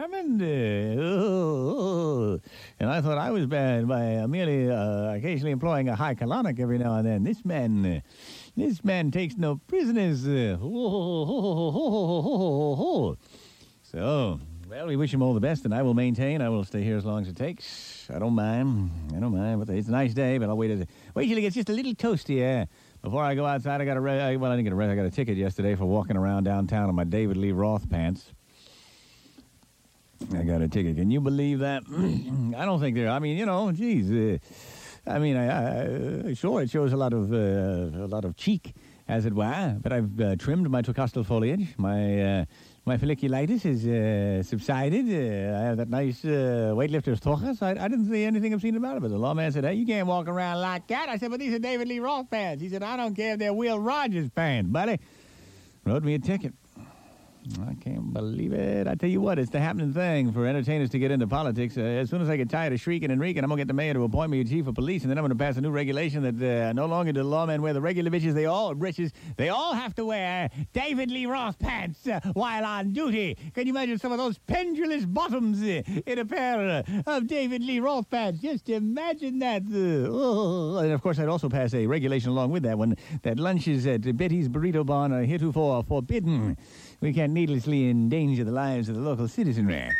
Hammond. Uh, oh, and I thought I was bad by uh, merely uh, occasionally employing a high colonic every now and then. This man, uh, this man takes no prisoners. Uh, so, well, we wish him all the best, and I will maintain. I will stay here as long as it takes. I don't mind. I don't mind. But it's a nice day, but I'll wait. A, wait till it gets just a little toasty. Yeah. Before I go outside, I got a well, I didn't get a re- I got a ticket yesterday for walking around downtown in my David Lee Roth pants. I got a ticket. Can you believe that? I don't think there. I mean, you know, geez. Uh, I mean, I, I, sure it shows a lot of uh, a lot of cheek, as it were. But I've uh, trimmed my tricostal foliage. My uh, my folliculitis has uh, subsided. Uh, I have that nice uh, weightlifter's toga. So I, I didn't see anything obscene about it. But the lawman said, "Hey, you can't walk around like that." I said, "But these are David Lee Roth pants." He said, "I don't care if they're Will Rogers pants, buddy." Wrote me a ticket. I can't believe it. I tell you what, it's the happening thing for entertainers to get into politics. Uh, as soon as I get tired of shrieking and reeking, I'm going to get the mayor to appoint me chief of police, and then I'm going to pass a new regulation that uh, no longer do lawmen wear the regular bitches they all britches. They all have to wear David Lee Roth pants uh, while on duty. Can you imagine some of those pendulous bottoms uh, in a pair uh, of David Lee Roth pants? Just imagine that. uh, oh. And of course, I'd also pass a regulation along with that one that lunches at Betty's Burrito Barn are heretofore forbidden. We can't needlessly endanger the lives of the local citizenry.